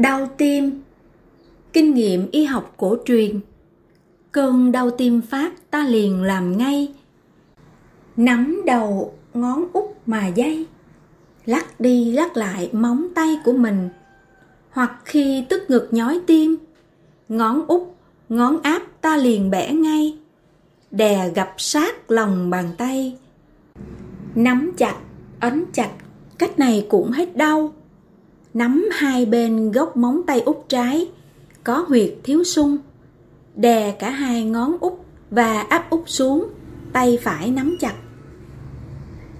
Đau tim. Kinh nghiệm y học cổ truyền. Cơn đau tim phát ta liền làm ngay. Nắm đầu ngón út mà dây. Lắc đi lắc lại móng tay của mình. Hoặc khi tức ngực nhói tim Ngón út, ngón áp ta liền bẻ ngay. Đè gặp sát lòng bàn tay. Nắm chặt, ấn chặt. Cách này cũng hết đau. Nắm hai bên gốc móng tay út trái, Có huyệt thiếu sung, Đè cả hai ngón út và áp út xuống, Tay phải nắm chặt.